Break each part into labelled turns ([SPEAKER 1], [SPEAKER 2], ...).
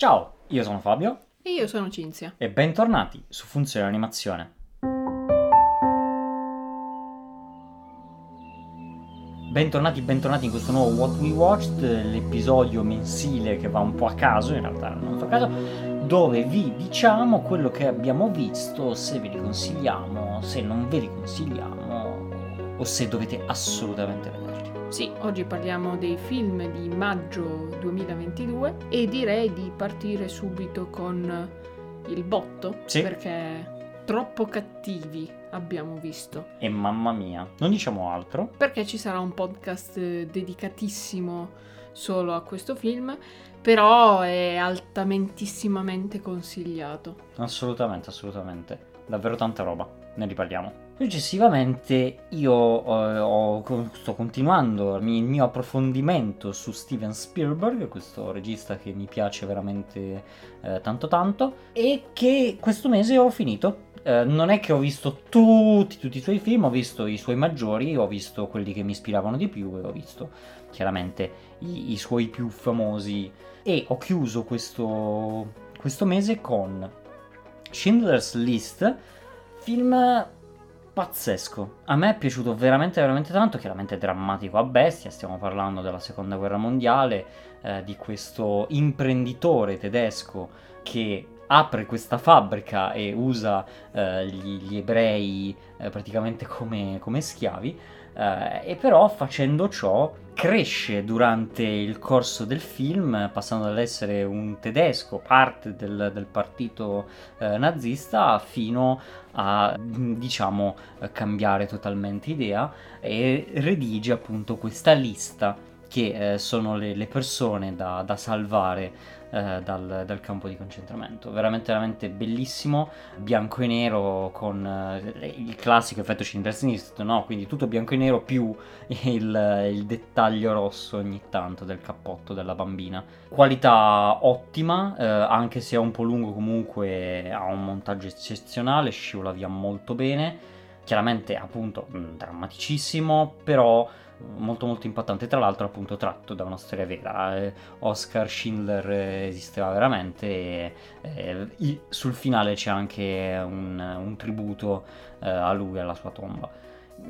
[SPEAKER 1] Ciao, io sono Fabio
[SPEAKER 2] E io sono Cinzia.
[SPEAKER 1] e bentornati su Funzione Animazione. Bentornati, bentornati in questo nuovo What We Watched, l'episodio mensile che va un po' a caso, in realtà non fa caso, dove vi diciamo quello che abbiamo visto, se ve li consigliamo, se non ve li consigliamo o se dovete assolutamente vederli.
[SPEAKER 2] Sì, oggi parliamo dei film di maggio 2022 e direi di partire subito con il botto,
[SPEAKER 1] Sì.
[SPEAKER 2] perché troppo cattivi abbiamo visto.
[SPEAKER 1] E mamma mia, non diciamo altro.
[SPEAKER 2] Perché ci sarà un podcast dedicatissimo solo a questo film, però è altamentissimamente consigliato.
[SPEAKER 1] Assolutamente, assolutamente. Davvero tanta roba, ne riparliamo. Successivamente io eh, ho- sto continuando il mio, approfondimento su Steven Spielberg, questo regista che mi piace veramente eh, tanto tanto, e che questo mese ho finito. Eh, non è che ho visto tutti, tutti i suoi film, ho visto i suoi maggiori, ho visto quelli che mi ispiravano di più e ho visto chiaramente i, i suoi più famosi. E ho chiuso questo, questo mese con Schindler's List, film pazzesco. A me è piaciuto veramente, veramente tanto. Chiaramente drammatico a bestia. Stiamo parlando della seconda guerra mondiale, eh, di questo imprenditore tedesco che apre questa fabbrica e usa eh, gli, gli ebrei eh, praticamente come, come schiavi. Eh, e però facendo ciò cresce durante il corso del film, passando dall'essere un tedesco, parte del, del partito eh, nazista, fino a diciamo cambiare totalmente idea e redige appunto questa lista che eh, sono le, le persone da, da salvare eh, dal, dal campo di concentramento. Veramente, veramente bellissimo, bianco e nero con eh, il classico effetto List, no? Quindi tutto bianco e nero più il, il dettaglio rosso ogni tanto del cappotto della bambina. Qualità ottima, eh, anche se è un po' lungo comunque ha un montaggio eccezionale, scivola via molto bene. Chiaramente appunto mh, drammaticissimo, però molto molto impattante tra l'altro appunto tratto da una storia vera. Eh, Oscar Schindler eh, esisteva veramente e eh, i- sul finale c'è anche un, un tributo eh, a lui e alla sua tomba.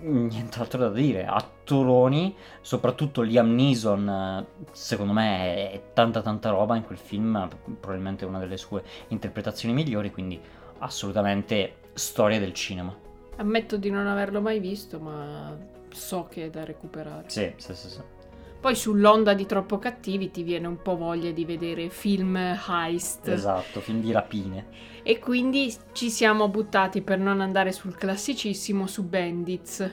[SPEAKER 1] Nient'altro da dire. Attoroni soprattutto Liam Neeson eh, secondo me è tanta tanta roba in quel film probabilmente una delle sue interpretazioni migliori quindi assolutamente storia del cinema.
[SPEAKER 2] Ammetto di non averlo mai visto, ma so che è da recuperare.
[SPEAKER 1] sì sì sì, sì.
[SPEAKER 2] Poi sull'onda di troppo cattivi ti viene un po' voglia di vedere film heist.
[SPEAKER 1] esatto film di rapine
[SPEAKER 2] E quindi ci siamo buttati per non andare sul classicissimo su Bandits.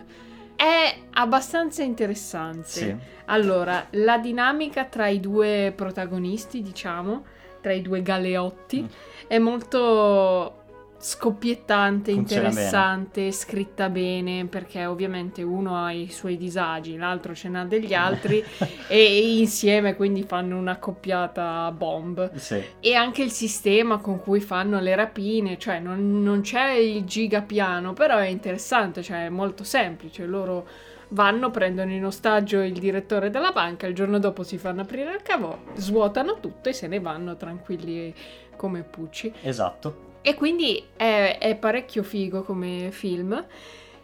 [SPEAKER 2] È abbastanza interessante.
[SPEAKER 1] sì
[SPEAKER 2] Allora, la dinamica tra i due protagonisti, diciamo, tra i due galeotti,
[SPEAKER 1] Mm.
[SPEAKER 2] è molto scoppiettante,
[SPEAKER 1] Funziona
[SPEAKER 2] interessante, scritta bene, perché ovviamente uno ha i suoi disagi, l'altro ce n'ha degli altri e insieme quindi fanno una coppiata bomb.
[SPEAKER 1] Sì,
[SPEAKER 2] E anche il sistema con cui fanno le rapine, cioè non, non c'è il gigapiano, però è interessante, cioè è molto semplice. Loro vanno, prendono in ostaggio il direttore della banca, il giorno dopo si fanno aprire il cavo, svuotano tutto e se ne vanno tranquilli come pucci.
[SPEAKER 1] esatto.
[SPEAKER 2] E quindi è, è parecchio figo come film,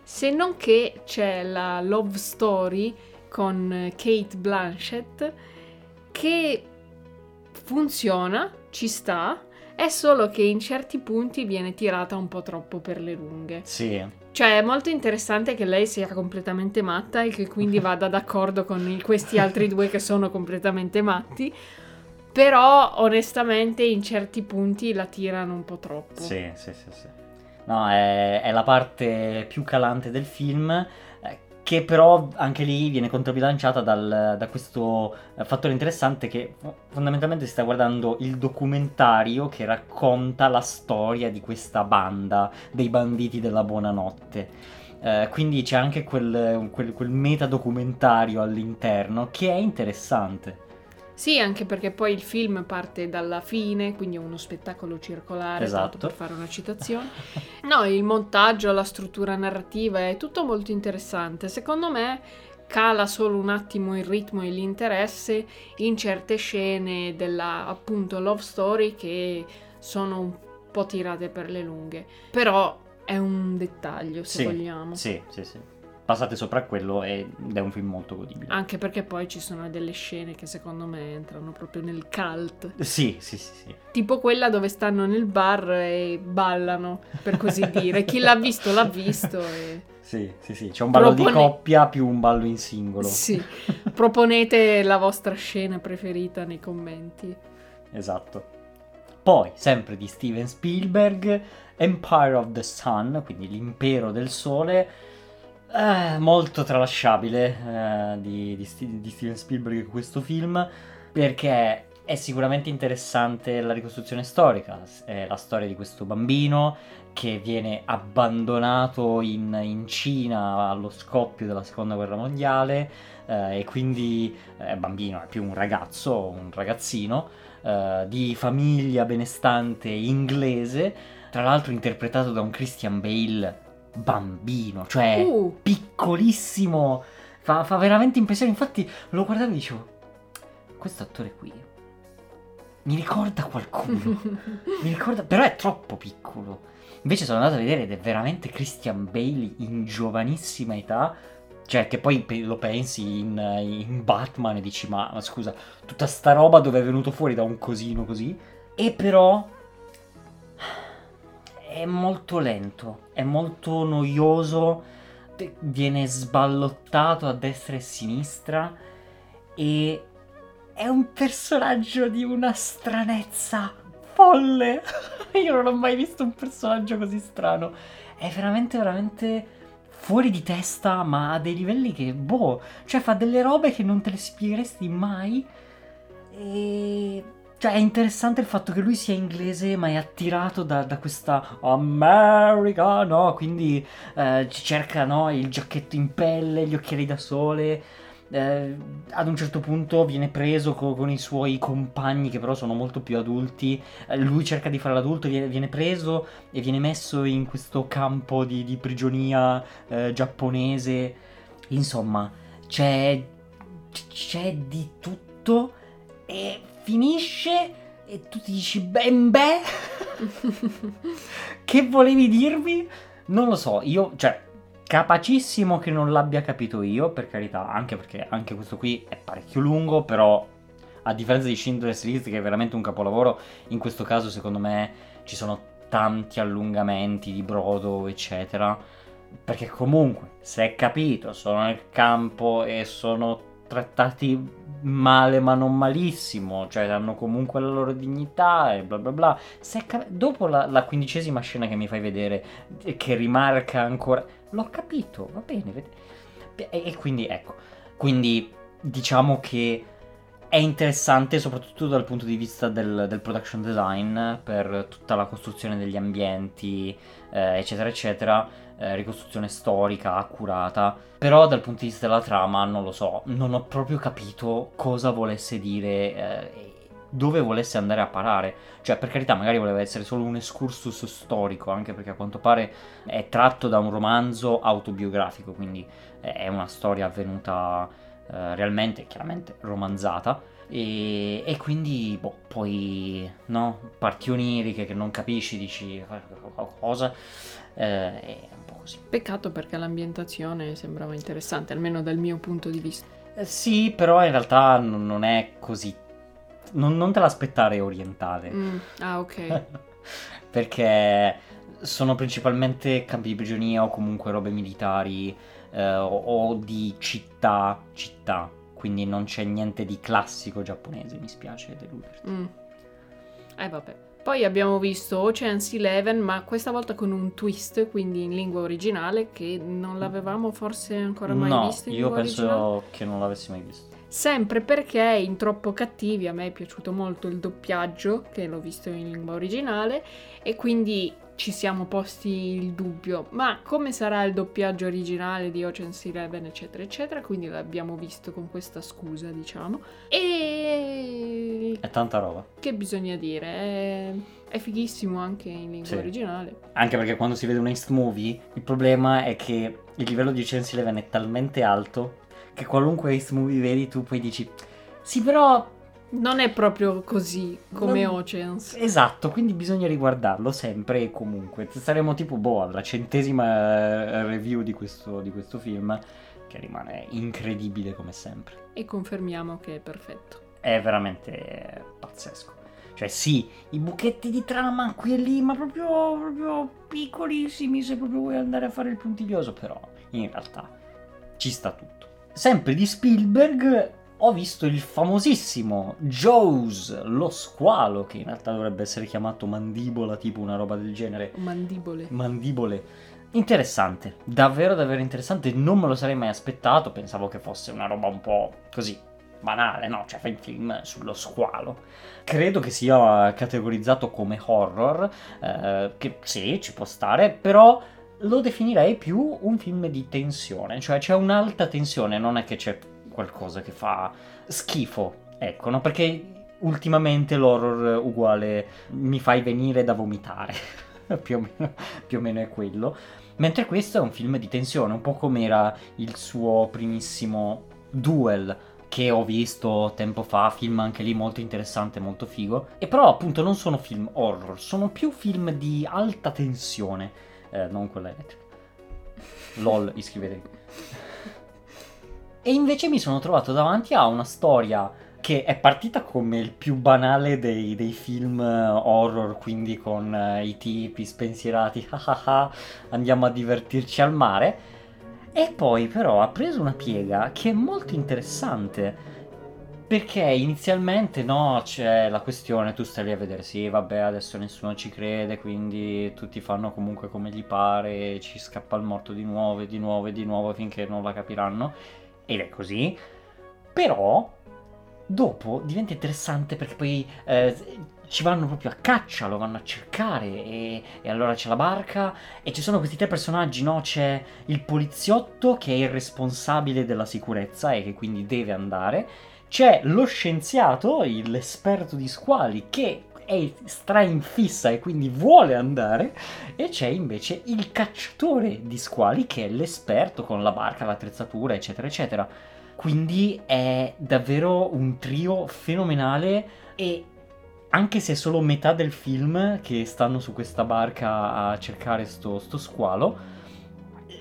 [SPEAKER 2] se non che c'è la love story con Kate Blanchett che funziona, ci sta, è solo che in certi punti viene tirata un po' troppo per le lunghe.
[SPEAKER 1] Sì,
[SPEAKER 2] Cioè è molto interessante che lei sia completamente matta e che quindi vada d'accordo con questi altri due che sono completamente matti. Però onestamente in certi punti la tirano un po' troppo.
[SPEAKER 1] sì, sì, sì, sì. No, è, è la parte più calante del film, eh, che però anche lì viene controbilanciata dal- da questo fattore interessante che fo- fondamentalmente si sta guardando il documentario che racconta la storia di questa banda dei banditi della buonanotte. Eh, quindi c'è anche quel, quel, quel metadocumentario all'interno che è interessante.
[SPEAKER 2] Sì, anche perché poi il film parte dalla fine, quindi è uno spettacolo circolare,
[SPEAKER 1] Esatto.
[SPEAKER 2] per fare una citazione. No, il montaggio, la struttura narrativa è tutto molto interessante. Secondo me cala solo un attimo il ritmo e l'interesse in certe scene della appunto love story che sono un po' tirate per le lunghe. Però è un dettaglio, se
[SPEAKER 1] Sì,
[SPEAKER 2] vogliamo.
[SPEAKER 1] Sì, sì, sì. Passate sopra quello ed è un film molto godibile.
[SPEAKER 2] Anche perché poi ci sono delle scene che secondo me entrano proprio nel cult.
[SPEAKER 1] Sì, sì, sì, sì.
[SPEAKER 2] Tipo quella dove stanno nel bar e ballano, per così dire. Chi l'ha visto l'ha visto. E...
[SPEAKER 1] Sì, sì, sì. C'è un ballo di
[SPEAKER 2] Propone-
[SPEAKER 1] coppia più un ballo in singolo.
[SPEAKER 2] Sì, proponete la vostra scena preferita nei commenti.
[SPEAKER 1] Esatto. Poi, sempre di Steven Spielberg, Empire of the Sun, quindi l'impero del sole. Eh, molto tralasciabile eh, di, di di Steven Spielberg questo film, perché è sicuramente interessante la ricostruzione storica. È la storia di questo bambino che viene abbandonato in, in Cina allo scoppio della seconda guerra mondiale eh, e quindi è bambino, è più un ragazzo, un ragazzino eh, di famiglia benestante inglese, tra l'altro interpretato da un Christian Bale bambino, cioè
[SPEAKER 2] Uh,
[SPEAKER 1] piccolissimo, fa, fa veramente impressione, infatti lo guardavo e dicevo, questo attore qui mi ricorda qualcuno. Mi ricorda, però è troppo piccolo. Invece sono andato a vedere ed è veramente Christian Bale in giovanissima età. Cioè, che poi lo pensi in, in Batman e dici, ma, ma scusa, tutta sta roba dove è venuto fuori da un cosino così. E però è molto lento, è molto noioso, viene sballottato a destra e a sinistra e è un personaggio di una stranezza folle. Io non ho mai visto un personaggio così strano. È veramente, veramente fuori di testa, ma a dei livelli che, boh, cioè fa delle robe che non te le spiegheresti mai. E... Cioè, è interessante il fatto che lui sia inglese, ma è attirato da, da questa America, no? Quindi eh, cerca, no? Il giacchetto in pelle, gli occhiali da sole. Eh, ad un certo punto viene preso co- con i suoi compagni che però sono molto più adulti. Eh, lui cerca di fare l'adulto, viene, viene preso e viene messo in questo campo di, di prigionia eh, giapponese. Insomma, c'è, c'è di tutto e finisce e tu ti dici ben beh. che volevi dirmi? Non lo so, io, cioè, capacissimo che non l'abbia capito io, per carità, anche perché anche questo qui è parecchio lungo, però a differenza di Schindler's List, che è veramente un capolavoro, in questo caso secondo me ci sono tanti allungamenti di brodo, eccetera, perché comunque, se è capito, sono nel campo e sono trattati male ma non malissimo, cioè hanno comunque la loro dignità e bla bla bla. Cap- dopo la, la quindicesima scena che mi fai vedere, che rimarca ancora, l'ho capito, va bene. E, e quindi ecco, quindi diciamo che è interessante soprattutto dal punto di vista del, del production design per tutta la costruzione degli ambienti, eh, eccetera, eccetera, eh, ricostruzione storica accurata. Però dal punto di vista della trama non lo so, non ho proprio capito cosa volesse dire, eh, dove volesse andare a parare. Cioè, per carità, magari voleva essere solo un excursus storico, anche perché a quanto pare è tratto da un romanzo autobiografico, quindi è una storia avvenuta eh, realmente, chiaramente romanzata. E, e quindi, boh, poi, no, parti oniriche che non capisci, dici "Eh, cosa, eh, così.
[SPEAKER 2] Peccato perché l'ambientazione sembrava interessante, almeno dal mio punto di vista.
[SPEAKER 1] Eh, sì, però in realtà non, non è così. Non, non te l'aspettare orientale.
[SPEAKER 2] Mm, Ah, ok.
[SPEAKER 1] perché sono principalmente campi di prigionia o comunque robe militari eh, o, o di città, città. Quindi non c'è niente di classico giapponese, mi spiace deluderti.
[SPEAKER 2] Mm. Eh vabbè. Poi abbiamo visto Ocean's Eleven, ma questa volta con un twist, quindi in lingua originale, che non l'avevamo forse ancora mai
[SPEAKER 1] no,
[SPEAKER 2] visto in
[SPEAKER 1] io penso
[SPEAKER 2] originale.
[SPEAKER 1] che non l'avessi mai visto.
[SPEAKER 2] Sempre perché in Troppo Cattivi a me è piaciuto molto il doppiaggio, che l'ho visto in lingua originale, e quindi ci siamo posti il dubbio, ma come sarà il doppiaggio originale di Ocean's Eleven, eccetera, eccetera, quindi l'abbiamo visto con questa scusa, diciamo. E
[SPEAKER 1] È tanta roba.
[SPEAKER 2] che bisogna dire, è, è fighissimo anche in lingua
[SPEAKER 1] Sì.
[SPEAKER 2] originale.
[SPEAKER 1] Anche perché quando si vede un heist movie, il problema è che il livello di Ocean's Eleven è talmente alto che qualunque heist movie vedi tu poi dici sì però
[SPEAKER 2] Non è proprio così come
[SPEAKER 1] Non-
[SPEAKER 2] Oceans.
[SPEAKER 1] Esatto, quindi bisogna riguardarlo sempre e comunque. Saremo tipo, boh, alla centesima eh, review di questo, di questo film, che rimane incredibile come sempre.
[SPEAKER 2] E confermiamo che è perfetto.
[SPEAKER 1] È veramente pazzesco. Cioè sì, i buchetti di trama qui e lì, ma proprio, proprio piccolissimi se proprio vuoi andare a fare il puntiglioso, però in realtà ci sta tutto. Sempre di Spielberg ho visto il famosissimo Jaws, lo squalo, che in realtà dovrebbe essere chiamato mandibola, tipo una roba del genere.
[SPEAKER 2] Mandibole.
[SPEAKER 1] Mandibole. Interessante, davvero davvero interessante, non me lo sarei mai aspettato, pensavo che fosse una roba un po' così banale, no? Cioè fai un film sullo squalo. Credo che sia categorizzato come horror, eh, che sì, ci può stare, però lo definirei più un film di tensione, cioè c'è un'alta tensione, non è che c'è qualcosa che fa schifo, ecco, no? Perché ultimamente l'horror uguale mi fai venire da vomitare, più, o meno, più o meno è quello. Mentre questo è un film di tensione, un po' come era il suo primissimo Duel, che ho visto tempo fa, film anche lì molto interessante, molto figo. E però appunto non sono film horror, sono più film di alta tensione, eh, non quella elettrica. LOL, iscrivetevi. E invece mi sono trovato davanti a una storia che è partita come il più banale dei, dei film eh, horror, quindi con eh, i tipi spensierati, ah andiamo a divertirci al mare. E poi però ha preso una piega che è molto interessante. Perché inizialmente no, c'è la questione, tu stai lì a vedere, sì, vabbè, adesso nessuno ci crede, quindi tutti fanno comunque come gli pare, ci scappa il morto di nuovo e di nuovo e di nuovo finché non la capiranno. Ed è così. Però dopo diventa interessante perché poi eh, ci vanno proprio a caccia, lo vanno a cercare e, e allora c'è la barca e ci sono questi tre personaggi, no? C'è il poliziotto che è il responsabile della sicurezza e che quindi deve andare, c'è lo scienziato, l'esperto di squali che è stra in fissa e quindi vuole andare e c'è invece il cacciatore di squali che è l'esperto con la barca, l'attrezzatura eccetera eccetera. Quindi è davvero un trio fenomenale e anche se è solo metà del film che stanno su questa barca a cercare sto, sto squalo,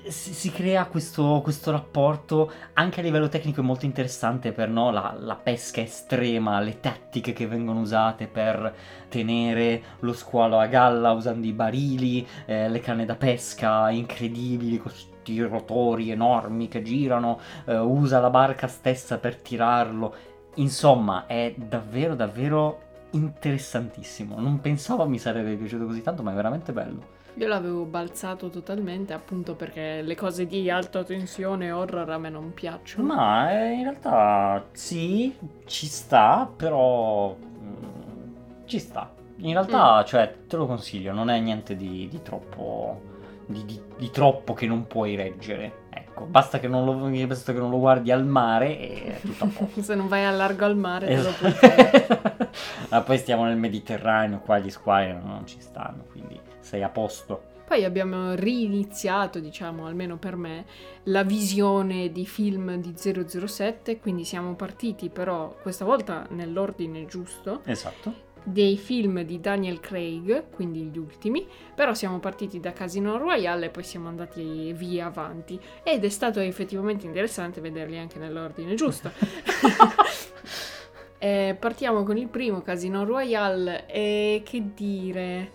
[SPEAKER 1] si, si crea questo, questo rapporto anche a livello tecnico è molto interessante per no, la, la pesca estrema, le tattiche che vengono usate per tenere lo squalo a galla usando i barili, eh, le canne da pesca incredibili, questi rotori enormi che girano, eh, usa la barca stessa per tirarlo. Insomma, è davvero davvero interessantissimo. Non pensavo mi sarebbe piaciuto così tanto, ma è veramente bello.
[SPEAKER 2] Io l'avevo balzato totalmente appunto perché le cose di alta tensione e horror a me non piacciono.
[SPEAKER 1] Ma eh, in realtà sì, ci sta, però mm, ci sta. In realtà, cioè, te lo consiglio, non è niente di, di troppo di, di- di troppo che non puoi reggere. Ecco, basta che non lo, basta che non lo guardi al mare e è tutto a posto.
[SPEAKER 2] Se non vai a largo al mare te lo
[SPEAKER 1] Esatto.
[SPEAKER 2] puoi fare.
[SPEAKER 1] Ma poi stiamo nel Mediterraneo, qua gli squali non ci stanno, quindi sei a posto.
[SPEAKER 2] Poi abbiamo riniziato, diciamo, almeno per me, la visione di film di 007, quindi siamo partiti però questa volta nell'ordine giusto
[SPEAKER 1] Esatto.
[SPEAKER 2] Dei film di Daniel Craig, quindi gli ultimi, però siamo partiti da Casino Royale e poi siamo andati via avanti ed è stato effettivamente interessante vederli anche nell'ordine giusto. Eh, partiamo con il primo Casino Royale e che dire,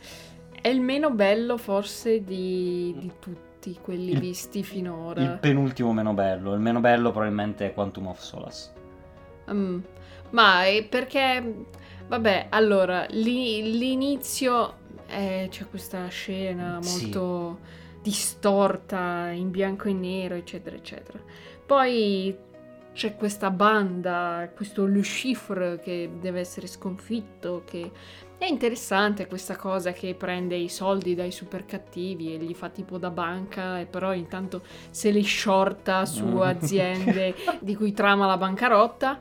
[SPEAKER 2] è il meno bello forse di, di tutti quelli
[SPEAKER 1] Il-
[SPEAKER 2] visti finora.
[SPEAKER 1] Il penultimo meno bello, il meno bello probabilmente è Quantum of Solace.
[SPEAKER 2] Mm, ma è perché, vabbè, allora, l'i- l'inizio eh, c'è questa scena
[SPEAKER 1] Sì.
[SPEAKER 2] molto distorta, in bianco e nero, eccetera, eccetera. Poi c'è questa banda, questo Lucifer che deve essere sconfitto, che è interessante questa cosa che prende i soldi dai super cattivi e li fa tipo da banca e però intanto se li shorta su
[SPEAKER 1] Mm.
[SPEAKER 2] aziende di cui trama la bancarotta.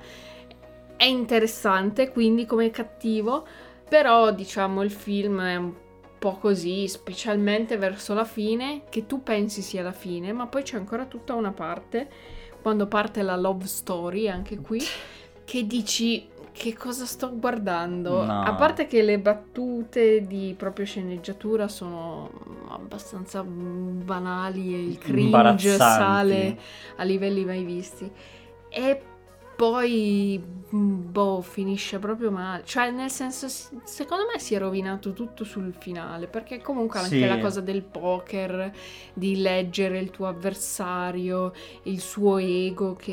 [SPEAKER 2] È interessante quindi come cattivo, però diciamo il film è un po' così, specialmente verso la fine, che tu pensi sia la fine, ma poi c'è ancora tutta una parte quando parte la love story, anche qui, che dici che cosa sto guardando?
[SPEAKER 1] No.
[SPEAKER 2] A parte che le battute di proprio sceneggiatura sono abbastanza banali e il cringe sale a livelli mai visti. E poi, mm, boh, finisce proprio male. Cioè, nel senso, secondo me si è rovinato tutto sul finale. Perché comunque anche
[SPEAKER 1] Sì.
[SPEAKER 2] la cosa del poker, di leggere il tuo avversario, il suo ego che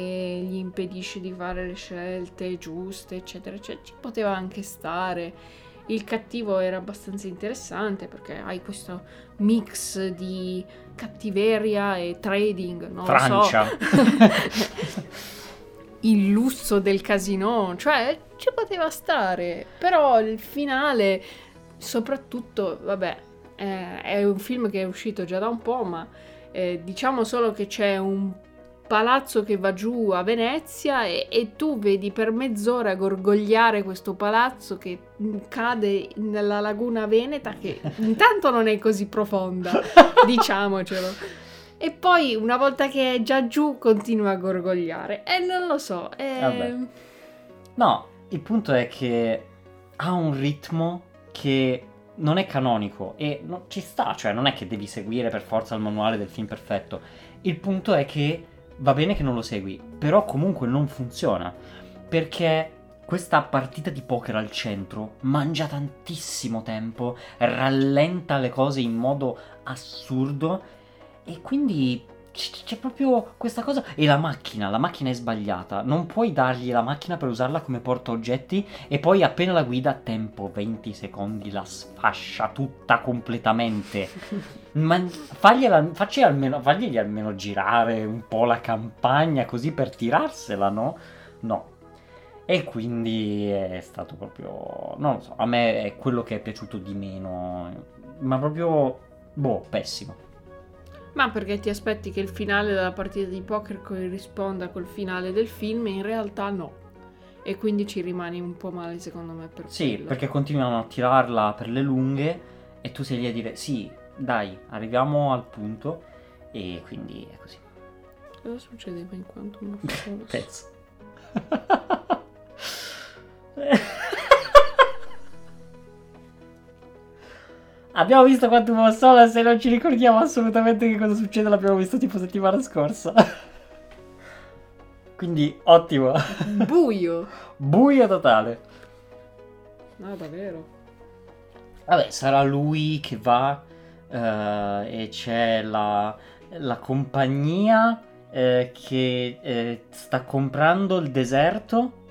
[SPEAKER 2] gli impedisce di fare le scelte giuste, eccetera, eccetera, ci poteva anche stare. Il cattivo era abbastanza interessante perché hai questo mix di cattiveria e trading, non
[SPEAKER 1] Francia.
[SPEAKER 2] lo so. il lusso del casino, cioè ci poteva stare, però il finale, soprattutto, vabbè, eh, è un film che è uscito già da un po', ma eh, diciamo solo che c'è un palazzo che va giù a Venezia e, e tu vedi per mezz'ora gorgogliare questo palazzo che mm, cade nella laguna veneta che intanto non è così profonda, diciamocelo. E poi una volta che è già giù continua a gorgogliare. E non lo so. è-.
[SPEAKER 1] No, il punto è che ha un ritmo che non è canonico e non- ci sta, cioè non è che devi seguire per forza il manuale del film perfetto. Il punto è che va bene che non lo segui, però comunque non funziona. Perché questa partita di poker al centro mangia tantissimo tempo, rallenta le cose in modo assurdo e quindi c'è proprio questa cosa. E la macchina, la macchina è sbagliata. Non puoi dargli la macchina per usarla come porta oggetti e poi appena la guida, tempo 20 secondi, la sfascia tutta completamente. Ma fagliela, facci almeno, fagli almeno girare un po' la campagna così per tirarsela, no? No. E quindi è stato proprio. Non lo so, a me è quello che è piaciuto di meno. Ma proprio. Boh, pessimo.
[SPEAKER 2] Ma perché ti aspetti che il finale della partita di poker corrisponda col finale del film? E in realtà no. E quindi ci rimani un po' male, secondo me, per
[SPEAKER 1] Sì,
[SPEAKER 2] quello.
[SPEAKER 1] perché continuano a tirarla per le lunghe e tu sei lì a dire sì, dai, arriviamo al punto e quindi è così.
[SPEAKER 2] Cosa succedeva in quanto non so.
[SPEAKER 1] Pezzo. Abbiamo visto Quantum of Solace e non ci ricordiamo assolutamente che cosa succede, l'abbiamo visto tipo settimana scorsa. Quindi ottimo,
[SPEAKER 2] Buio!
[SPEAKER 1] buio totale.
[SPEAKER 2] No, davvero.
[SPEAKER 1] Vabbè, sarà lui che va eh, e c'è la, la compagnia eh, che eh, sta comprando il deserto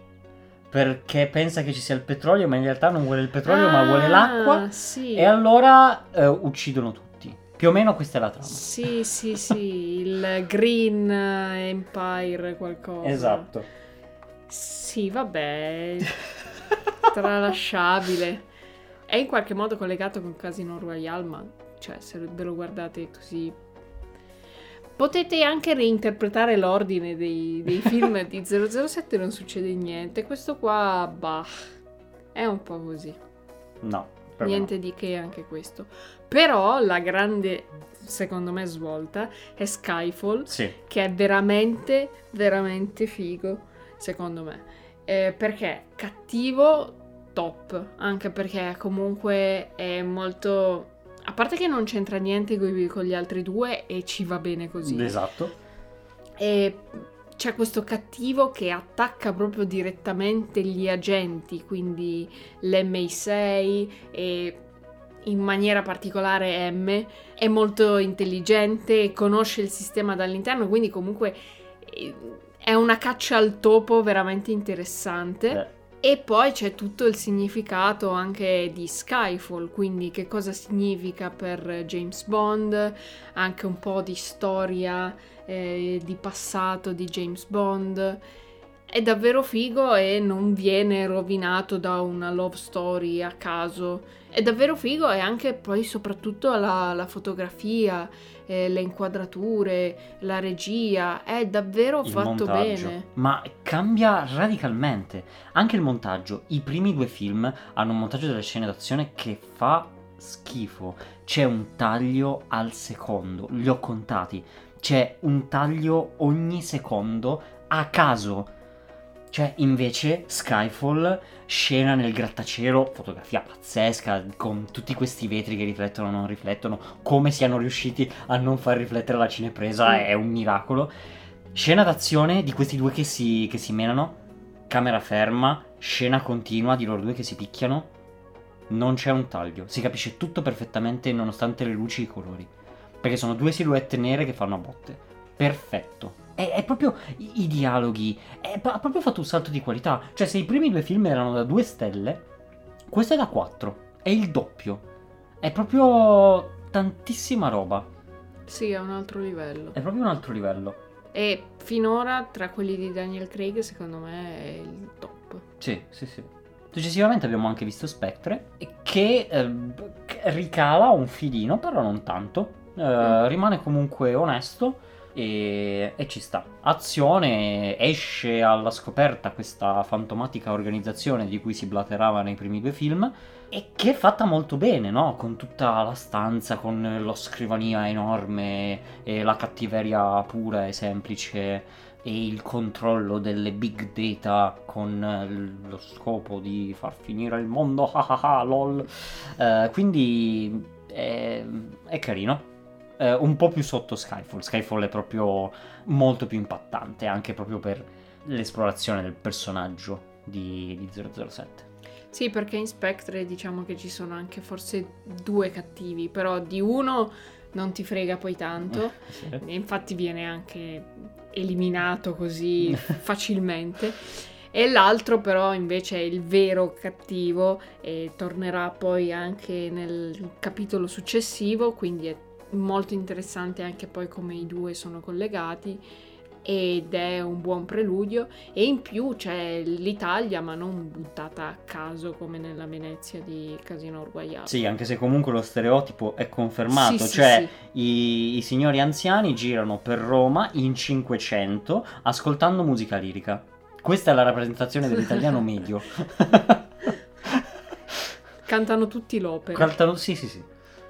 [SPEAKER 1] perché pensa che ci sia il petrolio, ma in realtà non vuole il petrolio, ma vuole
[SPEAKER 2] Ah,
[SPEAKER 1] l'acqua.
[SPEAKER 2] Sì.
[SPEAKER 1] E allora eh, uccidono tutti. Più o meno questa è la trama.
[SPEAKER 2] Sì, sì, sì, il Green Empire qualcosa.
[SPEAKER 1] Esatto.
[SPEAKER 2] Sì, vabbè, tralasciabile. È in qualche modo collegato con Casino Royale, ma cioè, se ve lo guardate così... Potete anche reinterpretare l'ordine dei, dei film di 007 non succede niente. Questo qua, bah, è un po' così.
[SPEAKER 1] No.
[SPEAKER 2] Niente di che anche questo. Però la grande, secondo me, svolta è Skyfall,
[SPEAKER 1] no. Sì.
[SPEAKER 2] che è veramente, veramente figo, secondo me. Eh, perché cattivo, top. Anche perché comunque è molto... A parte che non c'entra niente con gli altri due e ci va bene così.
[SPEAKER 1] Esatto.
[SPEAKER 2] E c'è questo cattivo che attacca proprio direttamente gli agenti, quindi l'MI6 e in maniera particolare M. È molto intelligente, conosce il sistema dall'interno, quindi comunque eh, è una caccia al topo veramente interessante.
[SPEAKER 1] Eh,
[SPEAKER 2] E poi c'è tutto il significato anche di Skyfall, quindi che cosa significa per James Bond, anche un po' di storia eh, di passato di James Bond. È davvero figo e non viene rovinato da una love story a caso. È davvero figo e anche poi soprattutto la, la fotografia, eh, le inquadrature, la regia. È davvero
[SPEAKER 1] il
[SPEAKER 2] fatto
[SPEAKER 1] montaggio.
[SPEAKER 2] bene.
[SPEAKER 1] Ma cambia radicalmente. Anche il montaggio. I primi due film hanno un montaggio delle scene d'azione che fa schifo. C'è un taglio al secondo. Li ho contati. c'è un taglio ogni secondo a caso. Cioè, invece, Skyfall, scena nel grattacielo, fotografia pazzesca, con tutti questi vetri che riflettono o non riflettono, come siano riusciti a non far riflettere la cinepresa, è un miracolo. Scena d'azione di questi due che si, che si menano, camera ferma, scena continua di loro due che si picchiano, non c'è un taglio, si capisce tutto perfettamente nonostante le luci e i colori, perché sono due silhouette nere che fanno a botte. Perfetto. È, è proprio i, i dialoghi, è, ha proprio fatto un salto di qualità. Cioè, se i primi due film erano da due stelle, questo è da 4, è il doppio. È proprio tantissima roba.
[SPEAKER 2] Sì, è un altro livello.
[SPEAKER 1] È proprio un altro livello.
[SPEAKER 2] E finora, tra quelli di Daniel Craig, secondo me è il top.
[SPEAKER 1] Sì, sì, sì. Successivamente abbiamo anche visto Spectre, che eh, ricala un filino, però non tanto. Eh,
[SPEAKER 2] Mm.
[SPEAKER 1] Rimane comunque onesto e, e ci sta. Azione esce alla scoperta questa fantomatica organizzazione di cui si blaterava nei primi due film e che è fatta molto bene, no? Con tutta la stanza, con lo scrivania enorme e la cattiveria pura e semplice e il controllo delle big data con eh, lo scopo di far finire il mondo, ah ah ah, lol. Eh, quindi è, è carino. Eh, un po' più sotto Skyfall. Skyfall è proprio molto più impattante, anche proprio per l'esplorazione del personaggio di, di 007.
[SPEAKER 2] Sì, perché in Spectre diciamo che ci sono anche forse due cattivi, però di uno non ti frega poi tanto.
[SPEAKER 1] Sì.
[SPEAKER 2] E infatti viene anche eliminato così facilmente. E l'altro però invece è il vero cattivo e tornerà poi anche nel capitolo successivo, quindi è molto interessante anche poi come i due sono collegati ed è un buon preludio e in più c'è l'Italia ma non buttata a caso come nella Venezia di Casino Royale.
[SPEAKER 1] Sì, anche se comunque lo stereotipo è confermato,
[SPEAKER 2] Sì, sì,
[SPEAKER 1] cioè
[SPEAKER 2] sì.
[SPEAKER 1] I, i signori anziani girano per Roma in 500 ascoltando musica lirica. Questa è la rappresentazione dell'italiano medio.
[SPEAKER 2] Cantano tutti l'opera.
[SPEAKER 1] Cantano- sì, sì, sì.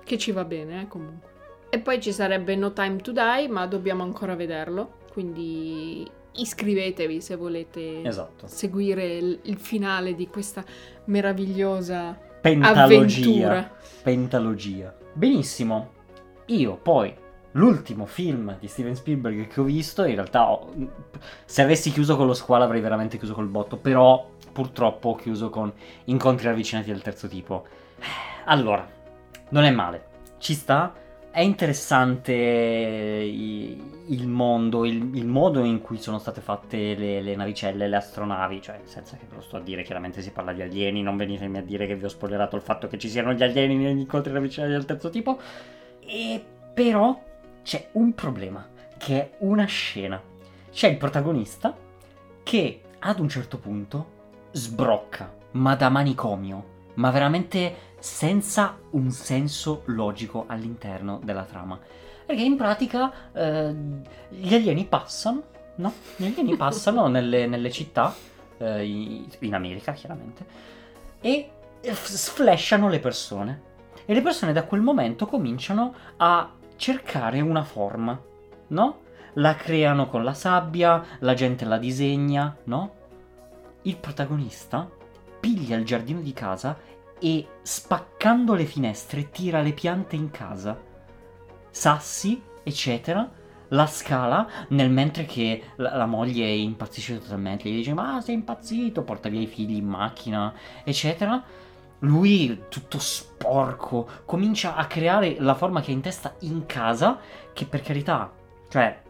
[SPEAKER 2] Che ci va bene, eh, comunque. E poi ci sarebbe No Time to Die, ma dobbiamo ancora vederlo. Quindi iscrivetevi se volete
[SPEAKER 1] Esatto.
[SPEAKER 2] seguire il, il finale di questa meravigliosa
[SPEAKER 1] Pentalogia.
[SPEAKER 2] avventura.
[SPEAKER 1] Pentalogia. Benissimo. Io poi l'ultimo film di Steven Spielberg che ho visto, in realtà ho- se avessi chiuso con lo squalo avrei veramente chiuso col botto, però purtroppo ho chiuso con Incontri ravvicinati del terzo tipo. Allora, non è male. Ci sta. È interessante i- il mondo, il, il modo in cui sono state fatte le, le navicelle, le astronavi, cioè senza che ve lo sto a dire, chiaramente si parla di alieni, non venitemi a dire che vi ho spoilerato il fatto che ci siano gli alieni negli incontri ravvicinati del terzo tipo. E però c'è un problema, che è una scena. C'è il protagonista che ad un certo punto sbrocca, ma da manicomio, ma veramente senza un senso logico all'interno della trama. Perché in pratica eh, gli alieni passano, no? Gli alieni passano nelle, nelle città, eh, in America chiaramente, e sflashano le persone. E le persone da quel momento cominciano a cercare una forma, no? La creano con la sabbia, la gente la disegna, no? Il protagonista piglia il giardino di casa e spaccando le finestre tira le piante in casa. Sassi, eccetera, la scala nel mentre che la, la moglie impazzisce totalmente, gli dice ma sei impazzito, porta via i figli in macchina, eccetera. Lui, tutto sporco, comincia a creare la forma che ha in testa in casa, che per carità, cioè,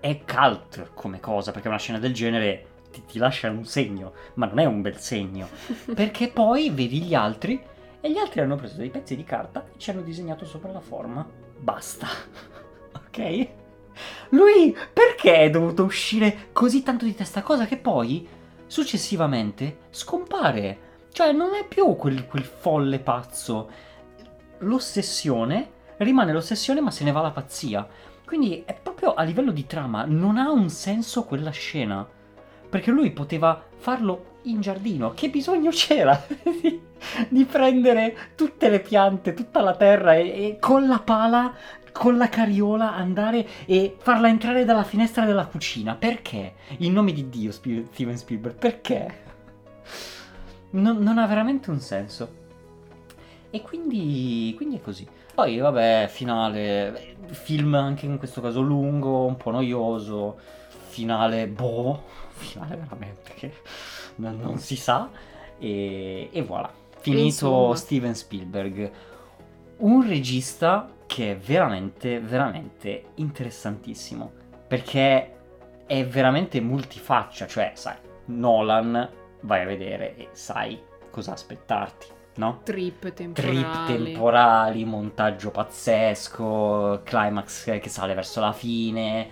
[SPEAKER 1] è cult come cosa, perché una scena del genere ti, ti lascia un segno, ma non è un bel segno. Perché poi vedi gli altri e gli altri hanno preso dei pezzi di carta e ci hanno disegnato sopra la forma. Basta. ok? Lui perché è dovuto uscire così tanto di testa? Cosa che poi successivamente scompare. Cioè non è più quel, quel folle pazzo. L'ossessione rimane l'ossessione ma se ne va la pazzia. Quindi è proprio a livello di trama, non ha un senso quella scena. Perché lui poteva farlo in giardino. Che bisogno c'era di, di prendere tutte le piante, tutta la terra e, e con la pala con la carriola andare e farla entrare dalla finestra della cucina. Perché? In nome di Dio, Steven Spielberg, perché? Non, non ha veramente un senso. E quindi, quindi è così. Poi, vabbè, finale. Film anche in questo caso lungo, un po' noioso. Finale, boh. Finale veramente che non, non si sa. E, e voilà. Finito
[SPEAKER 2] Insomma.
[SPEAKER 1] Steven Spielberg. Un regista che è veramente, veramente interessantissimo. Perché è veramente multifaccia. Cioè, sai, Nolan vai a vedere e sai cosa aspettarti, no?
[SPEAKER 2] Trip
[SPEAKER 1] Trip
[SPEAKER 2] temporali.
[SPEAKER 1] temporali, montaggio pazzesco, climax che sale verso la fine,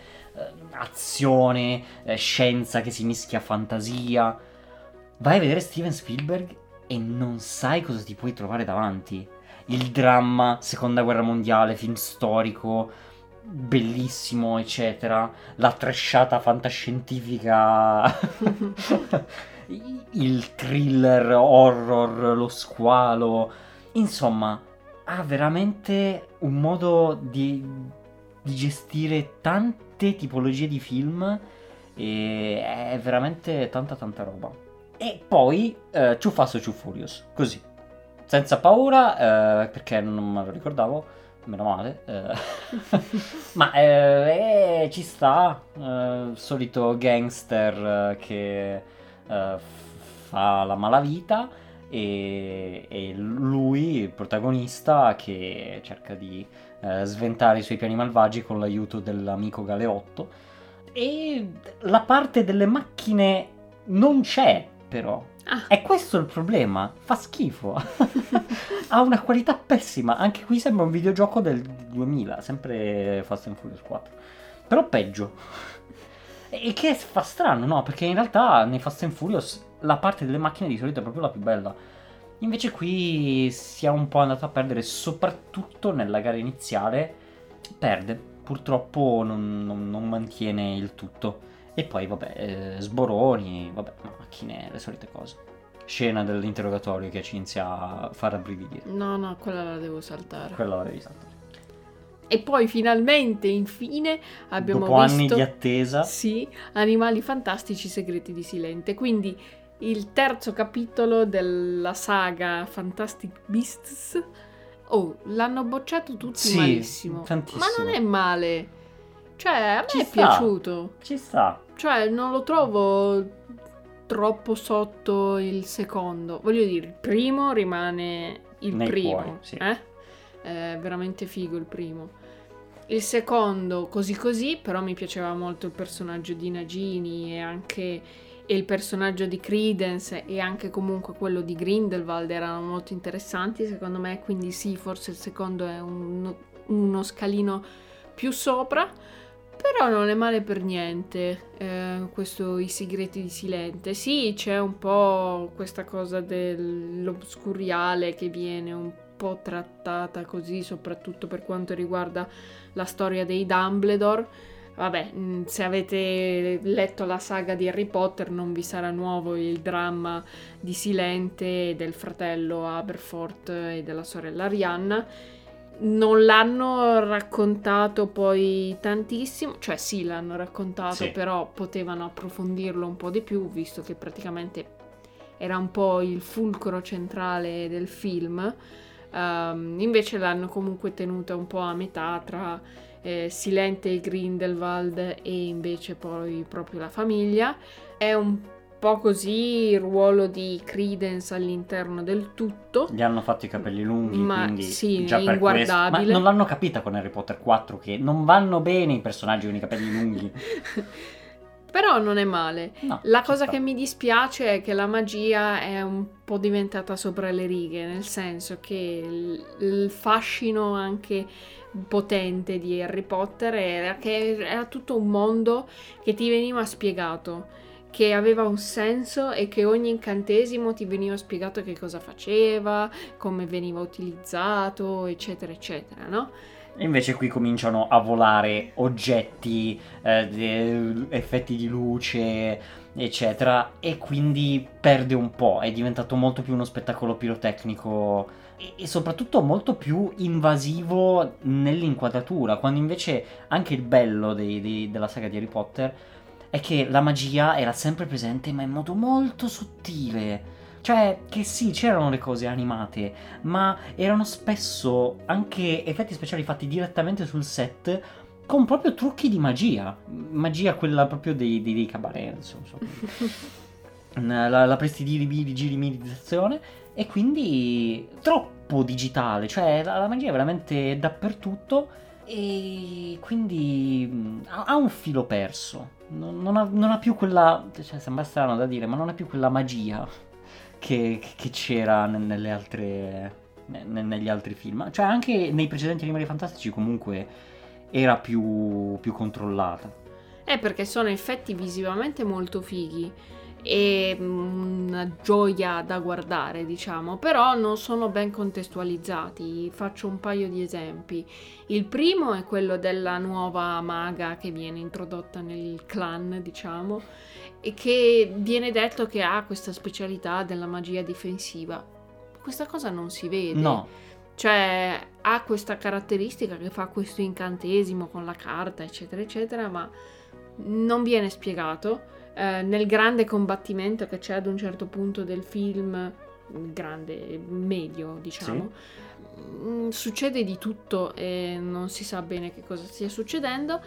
[SPEAKER 1] azione, eh, scienza che si mischia a fantasia. Vai a vedere Steven Spielberg e non sai cosa ti puoi trovare davanti. Il dramma, seconda guerra mondiale, film storico, bellissimo, eccetera. La trashata fantascientifica. il thriller, horror, lo squalo. Insomma, ha veramente un modo di, di gestire tante tipologie di film e è veramente tanta tanta roba. E poi eh, Too Fast Too Furious, così, senza paura, eh, perché non me lo ricordavo, meno male. eh. Ma eh, eh, ci sta, eh, solito gangster eh, che fa la malavita e, e lui, il protagonista, che cerca di eh, sventare i suoi piani malvagi con l'aiuto dell'amico Galeotto. E la parte delle macchine non c'è, però.
[SPEAKER 2] Ah.
[SPEAKER 1] E questo è il problema, fa schifo. ha una qualità pessima. Anche qui sembra un videogioco del 2000, sempre Fast and Furious 4. Però peggio. E che fa strano, no? Perché in realtà nei Fast and Furious la parte delle macchine di solito è proprio la più bella. Invece qui si è un po' andato a perdere, soprattutto nella gara iniziale. Perde. Purtroppo non, non- non mantiene il tutto. E poi, vabbè, eh, sboroni, vabbè, macchine, le solite cose. Scena dell'interrogatorio che ci inizia a far rabbrividire.
[SPEAKER 2] No, no, quella la devo saltare.
[SPEAKER 1] Quella l'avevi saltata.
[SPEAKER 2] E poi finalmente, infine, abbiamo
[SPEAKER 1] Dopo anni
[SPEAKER 2] visto...
[SPEAKER 1] di attesa.
[SPEAKER 2] Sì, Animali fantastici segreti di Silente. Quindi il terzo capitolo della saga Fantastic Beasts. Oh, l'hanno bocciato tutti
[SPEAKER 1] Sì,
[SPEAKER 2] malissimo.
[SPEAKER 1] tantissimo.
[SPEAKER 2] Ma non è male. Cioè, a me
[SPEAKER 1] Ci
[SPEAKER 2] è
[SPEAKER 1] sta.
[SPEAKER 2] piaciuto.
[SPEAKER 1] Ci sta.
[SPEAKER 2] Cioè, non lo trovo troppo sotto il secondo. Voglio dire, il primo rimane il
[SPEAKER 1] Nei
[SPEAKER 2] primo.
[SPEAKER 1] cuori, sì.
[SPEAKER 2] eh? È veramente figo il primo. Il secondo così così, però mi piaceva molto il personaggio di Nagini e anche e il personaggio di Credence e anche comunque quello di Grindelwald erano molto interessanti secondo me, quindi sì, forse il secondo è uno, uno scalino più sopra, però non è male per niente eh, questo I segreti di Silente. Sì, c'è un po' questa cosa dell'obscuriale che viene un po' trattata così, soprattutto per quanto riguarda la storia dei Dumbledore. Vabbè, mh, se avete letto la saga di Harry Potter non vi sarà nuovo il dramma di Silente del fratello Aberforth e della sorella Arianna. Non l'hanno raccontato poi tantissimo, cioè sì l'hanno raccontato,
[SPEAKER 1] Sì.
[SPEAKER 2] però potevano approfondirlo un po' di più, visto che praticamente era un po' il fulcro centrale del film. Ehm, invece l'hanno comunque tenuta un po' a metà tra eh, Silente e Grindelwald e invece poi proprio la famiglia. È un po' così il ruolo di Credence all'interno del tutto.
[SPEAKER 1] Gli hanno fatto i capelli lunghi,
[SPEAKER 2] Ma
[SPEAKER 1] quindi
[SPEAKER 2] sì,
[SPEAKER 1] già
[SPEAKER 2] inguardabile.
[SPEAKER 1] questo. Ma non l'hanno capita con Harry Potter 4 che non vanno bene i personaggi con i capelli lunghi.
[SPEAKER 2] Però non è male.
[SPEAKER 1] No,
[SPEAKER 2] La cosa
[SPEAKER 1] sta.
[SPEAKER 2] che mi dispiace è che la magia è un po' diventata sopra le righe, nel senso che il, il fascino anche potente di Harry Potter era che era tutto un mondo che ti veniva spiegato, che aveva un senso e che ogni incantesimo ti veniva spiegato che cosa faceva, come veniva utilizzato, eccetera, eccetera, no?
[SPEAKER 1] Invece qui cominciano a volare oggetti, eh, effetti di luce, eccetera, e quindi perde un po', è diventato molto più uno spettacolo pirotecnico e, e soprattutto molto più invasivo nell'inquadratura, quando invece anche il bello dei- dei- della saga di Harry Potter è che la magia era sempre presente ma in modo molto sottile. Cioè, che sì, c'erano le cose animate, ma erano spesso anche effetti speciali fatti direttamente sul set con proprio trucchi di magia. Magia quella proprio dei, dei, dei cabaret, insomma. La, la prestidigitalizzazione e quindi troppo digitale, cioè la, la magia è veramente dappertutto e quindi ha, ha un filo perso. Non, non ha, non ha più quella, cioè sembra strano da dire, ma non ha più quella magia che, che c'era ne- nelle altre, ne- negli altri film. Cioè anche nei precedenti Animali Fantastici comunque era più, più controllata.
[SPEAKER 2] Eh, perché sono effetti visivamente molto fighi e mm, una gioia da guardare, diciamo, però non sono ben contestualizzati. Faccio un paio di esempi. Il primo è quello della nuova maga che viene introdotta nel clan, diciamo, e che viene detto che ha questa specialità della magia difensiva. Questa cosa non si vede.
[SPEAKER 1] No,
[SPEAKER 2] Cioè, ha questa caratteristica che fa questo incantesimo con la carta, eccetera, eccetera, ma non viene spiegato. Eh, nel grande combattimento che c'è ad un certo punto del film, grande, medio, diciamo, mm, succede di tutto e non si sa bene che cosa stia succedendo.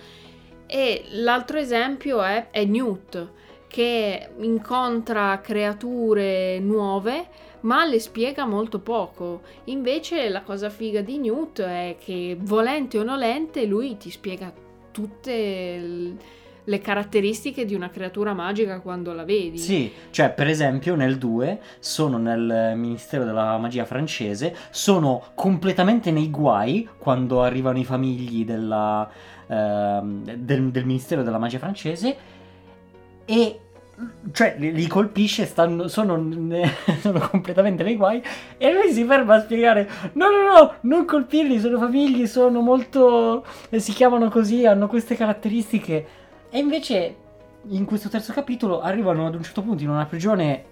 [SPEAKER 2] E l'altro esempio è, è Newt, che incontra creature nuove ma le spiega molto poco. Invece la cosa figa di Newt è che volente o nolente lui ti spiega tutte le caratteristiche di una creatura magica quando la vedi.
[SPEAKER 1] Sì, cioè per esempio nel 2 sono nel Ministero della Magia francese, sono completamente nei guai quando arrivano i famigli della, ehm, del, del Ministero della Magia francese e cioè li, li colpisce, stanno, sono, sono completamente nei guai e lui si ferma a spiegare no no no, non colpirli, sono famigli, sono molto... eh, si chiamano così, hanno queste caratteristiche e invece in questo terzo capitolo arrivano ad un certo punto in una prigione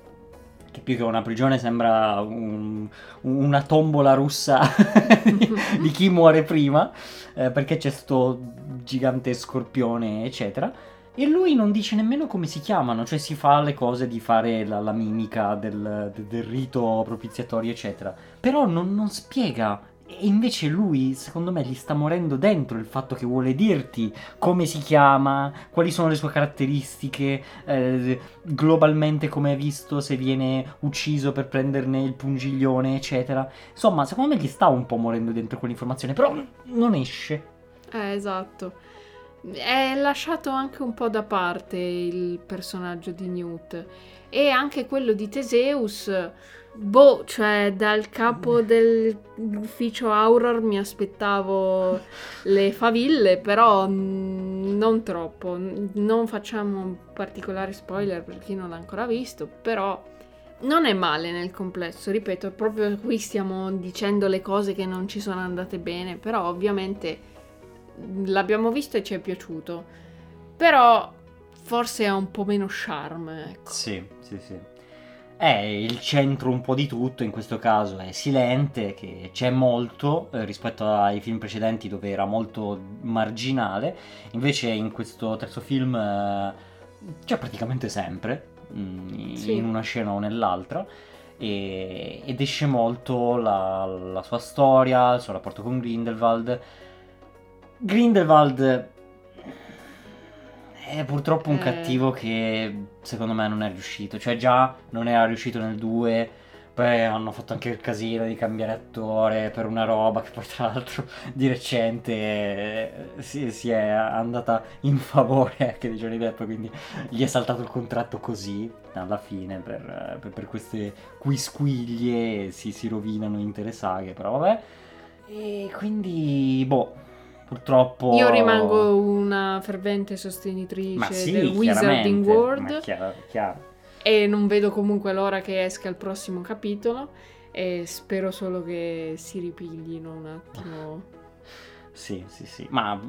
[SPEAKER 1] che più che una prigione sembra un- una tombola russa di, di chi muore prima, eh, perché c'è sto gigante scorpione, eccetera. E lui non dice nemmeno come si chiamano, cioè si fa le cose di fare la, la mimica del, de- del rito propiziatorio, eccetera. Però non, non spiega. E invece lui, secondo me, gli sta morendo dentro il fatto che vuole dirti come si chiama, quali sono le sue caratteristiche, eh, globalmente come hai visto, se viene ucciso per prenderne il pungiglione, eccetera. Insomma, secondo me gli sta un po' morendo dentro quell'informazione, però non esce.
[SPEAKER 2] Eh, esatto. È lasciato anche un po' da parte il personaggio di Newt e anche quello di Teseus. Boh, cioè dal capo dell'ufficio Auror mi aspettavo le faville, però mm, non troppo. Non facciamo particolari spoiler per chi non l'ha ancora visto, però non è male nel complesso, ripeto, proprio qui stiamo dicendo le cose che non ci sono andate bene, però ovviamente l'abbiamo visto e ci è piaciuto. Però forse ha un po' meno charme, ecco.
[SPEAKER 1] Sì, sì, sì. È il centro un po' di tutto, in questo caso è silente, che c'è molto eh, rispetto ai film precedenti dove era molto marginale, invece in questo terzo film eh, c'è praticamente sempre, mm, in
[SPEAKER 2] Sì.
[SPEAKER 1] una scena o nell'altra, e- ed esce molto la, la sua storia, il suo rapporto con Grindelwald. Grindelwald è purtroppo un
[SPEAKER 2] Eh.
[SPEAKER 1] cattivo che secondo me non è riuscito. Cioè, già non era riuscito nel 2. Poi hanno fatto anche il casino di cambiare attore per una roba che poi, tra l'altro, di recente eh, si, si è andata in favore anche di Johnny Depp. Quindi gli è saltato il contratto così alla fine per, per- per queste quisquiglie. Si, si rovinano intere saghe. Però vabbè. E quindi, boh, purtroppo.
[SPEAKER 2] Io rimango una fervente sostenitrice
[SPEAKER 1] Ma sì,
[SPEAKER 2] del Wizarding World
[SPEAKER 1] chiaro, chiaro.
[SPEAKER 2] e non vedo comunque l'ora che esca il prossimo capitolo e spero solo che si ripiglino un attimo.
[SPEAKER 1] Sì, sì, sì. Ma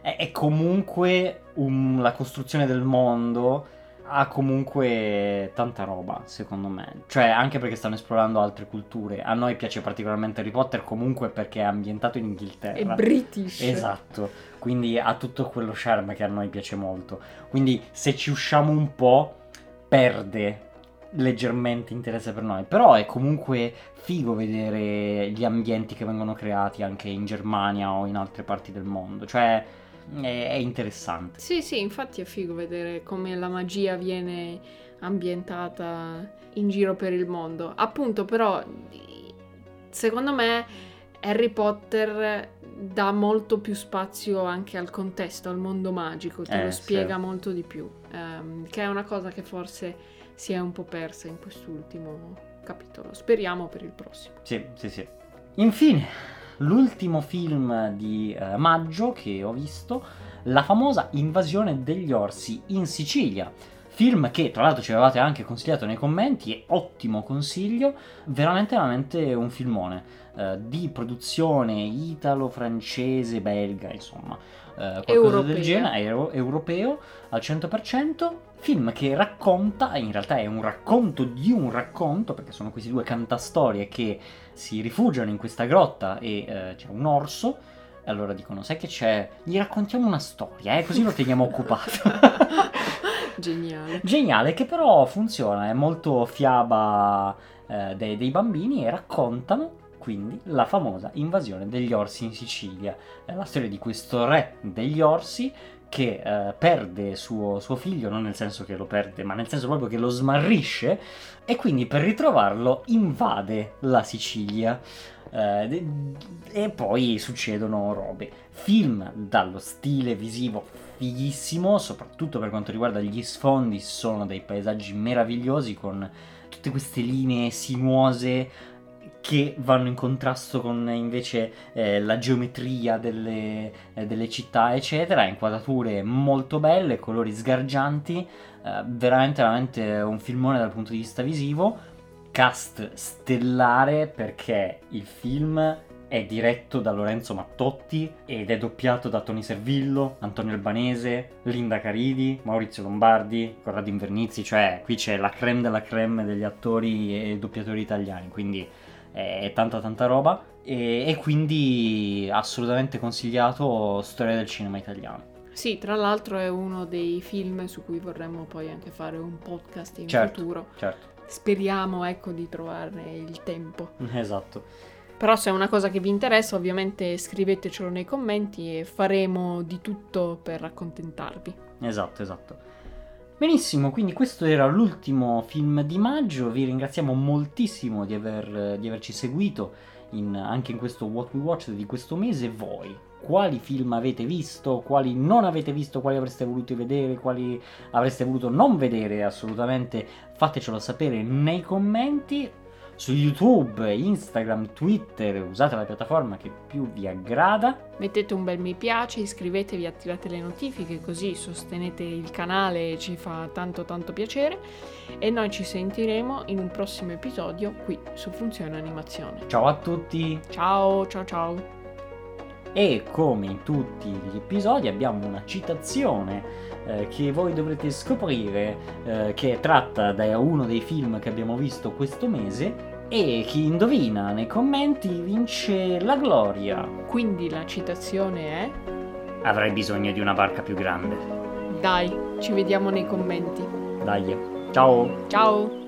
[SPEAKER 1] è, è comunque un- la costruzione del mondo ha comunque tanta roba, secondo me. Cioè, anche perché stanno esplorando altre culture. A noi piace particolarmente Harry Potter comunque perché è ambientato in Inghilterra.
[SPEAKER 2] È british.
[SPEAKER 1] Esatto, quindi ha tutto quello charme che a noi piace molto. Quindi se ci usciamo un po', perde leggermente interesse per noi. Però è comunque figo vedere gli ambienti che vengono creati anche in Germania o in altre parti del mondo. Cioè è, è interessante.
[SPEAKER 2] Sì, sì, infatti è figo vedere come la magia viene ambientata in giro per il mondo. Appunto, però, secondo me Harry Potter dà molto più spazio anche al contesto, al mondo magico, te
[SPEAKER 1] Eh,
[SPEAKER 2] lo
[SPEAKER 1] sì.
[SPEAKER 2] spiega molto di più, ehm, che è una cosa che forse si è un po' persa in quest'ultimo capitolo. Speriamo per il prossimo.
[SPEAKER 1] Sì, sì, sì. Infine, l'ultimo film di eh, maggio che ho visto, la famosa Invasione degli orsi in Sicilia. Film che tra l'altro ci avevate anche consigliato nei commenti, è ottimo consiglio, veramente veramente un filmone eh, di produzione italo-francese, belga, insomma, eh, qualcosa
[SPEAKER 2] Europea.
[SPEAKER 1] del genere, euro- europeo al 100%, film che racconta, in realtà è un racconto di un racconto, perché sono questi due cantastorie che si rifugiano in questa grotta e eh, c'è un orso. E allora dicono, sai che c'è? Gli raccontiamo una storia, eh, così lo teniamo occupato.
[SPEAKER 2] Geniale.
[SPEAKER 1] Geniale, che però funziona, è molto fiaba eh, dei, dei bambini e raccontano quindi la famosa invasione degli orsi in Sicilia. È la storia di questo re degli orsi che eh, perde suo, suo figlio, non nel senso che lo perde, ma nel senso proprio che lo smarrisce e quindi per ritrovarlo invade la Sicilia. Eh, e poi succedono robe. Film dallo stile visivo fighissimo, soprattutto per quanto riguarda gli sfondi, sono dei paesaggi meravigliosi con tutte queste linee sinuose che vanno in contrasto con invece eh, la geometria delle, eh, delle città, eccetera, inquadrature molto belle, colori sgargianti, eh, veramente, veramente un filmone dal punto di vista visivo, cast stellare perché il film è diretto da Lorenzo Mattotti ed è doppiato da Tony Servillo, Antonio Albanese, Linda Caridi, Maurizio Lombardi, Corrado Invernizzi, cioè qui c'è la creme della creme degli attori e doppiatori italiani, quindi è tanta tanta roba e, e quindi assolutamente consigliato Storia del cinema italiano.
[SPEAKER 2] Sì, tra l'altro è uno dei film su cui vorremmo poi anche fare un podcast in
[SPEAKER 1] Certo.
[SPEAKER 2] futuro.
[SPEAKER 1] Certo,
[SPEAKER 2] Speriamo, ecco, di trovarne il tempo.
[SPEAKER 1] esatto.
[SPEAKER 2] Però se è una cosa che vi interessa, ovviamente scrivetecelo nei commenti e faremo di tutto per accontentarvi.
[SPEAKER 1] Esatto, esatto. Benissimo, quindi questo era l'ultimo film di maggio. Vi ringraziamo moltissimo di, aver- di averci seguito in- anche in questo What We Watched di questo mese. Voi, quali film avete visto, quali non avete visto, quali avreste voluto vedere, quali avreste voluto non vedere assolutamente? Fatecelo sapere nei commenti. Su YouTube, Instagram, Twitter, usate la piattaforma che più vi aggrada.
[SPEAKER 2] Mettete un bel mi piace, iscrivetevi, attivate le notifiche così sostenete il canale e ci fa tanto tanto piacere. E noi ci sentiremo in un prossimo episodio qui su Funzione Animazione.
[SPEAKER 1] Ciao a tutti!
[SPEAKER 2] Ciao, ciao, ciao.
[SPEAKER 1] E come in tutti gli episodi abbiamo una citazione eh, che voi dovrete scoprire, eh, che è tratta da uno dei film che abbiamo visto questo mese. E chi indovina nei commenti vince la gloria.
[SPEAKER 2] Quindi la citazione è...
[SPEAKER 1] Avrei bisogno di una barca più grande.
[SPEAKER 2] Dai, ci vediamo nei commenti.
[SPEAKER 1] Dai, ciao!
[SPEAKER 2] Ciao!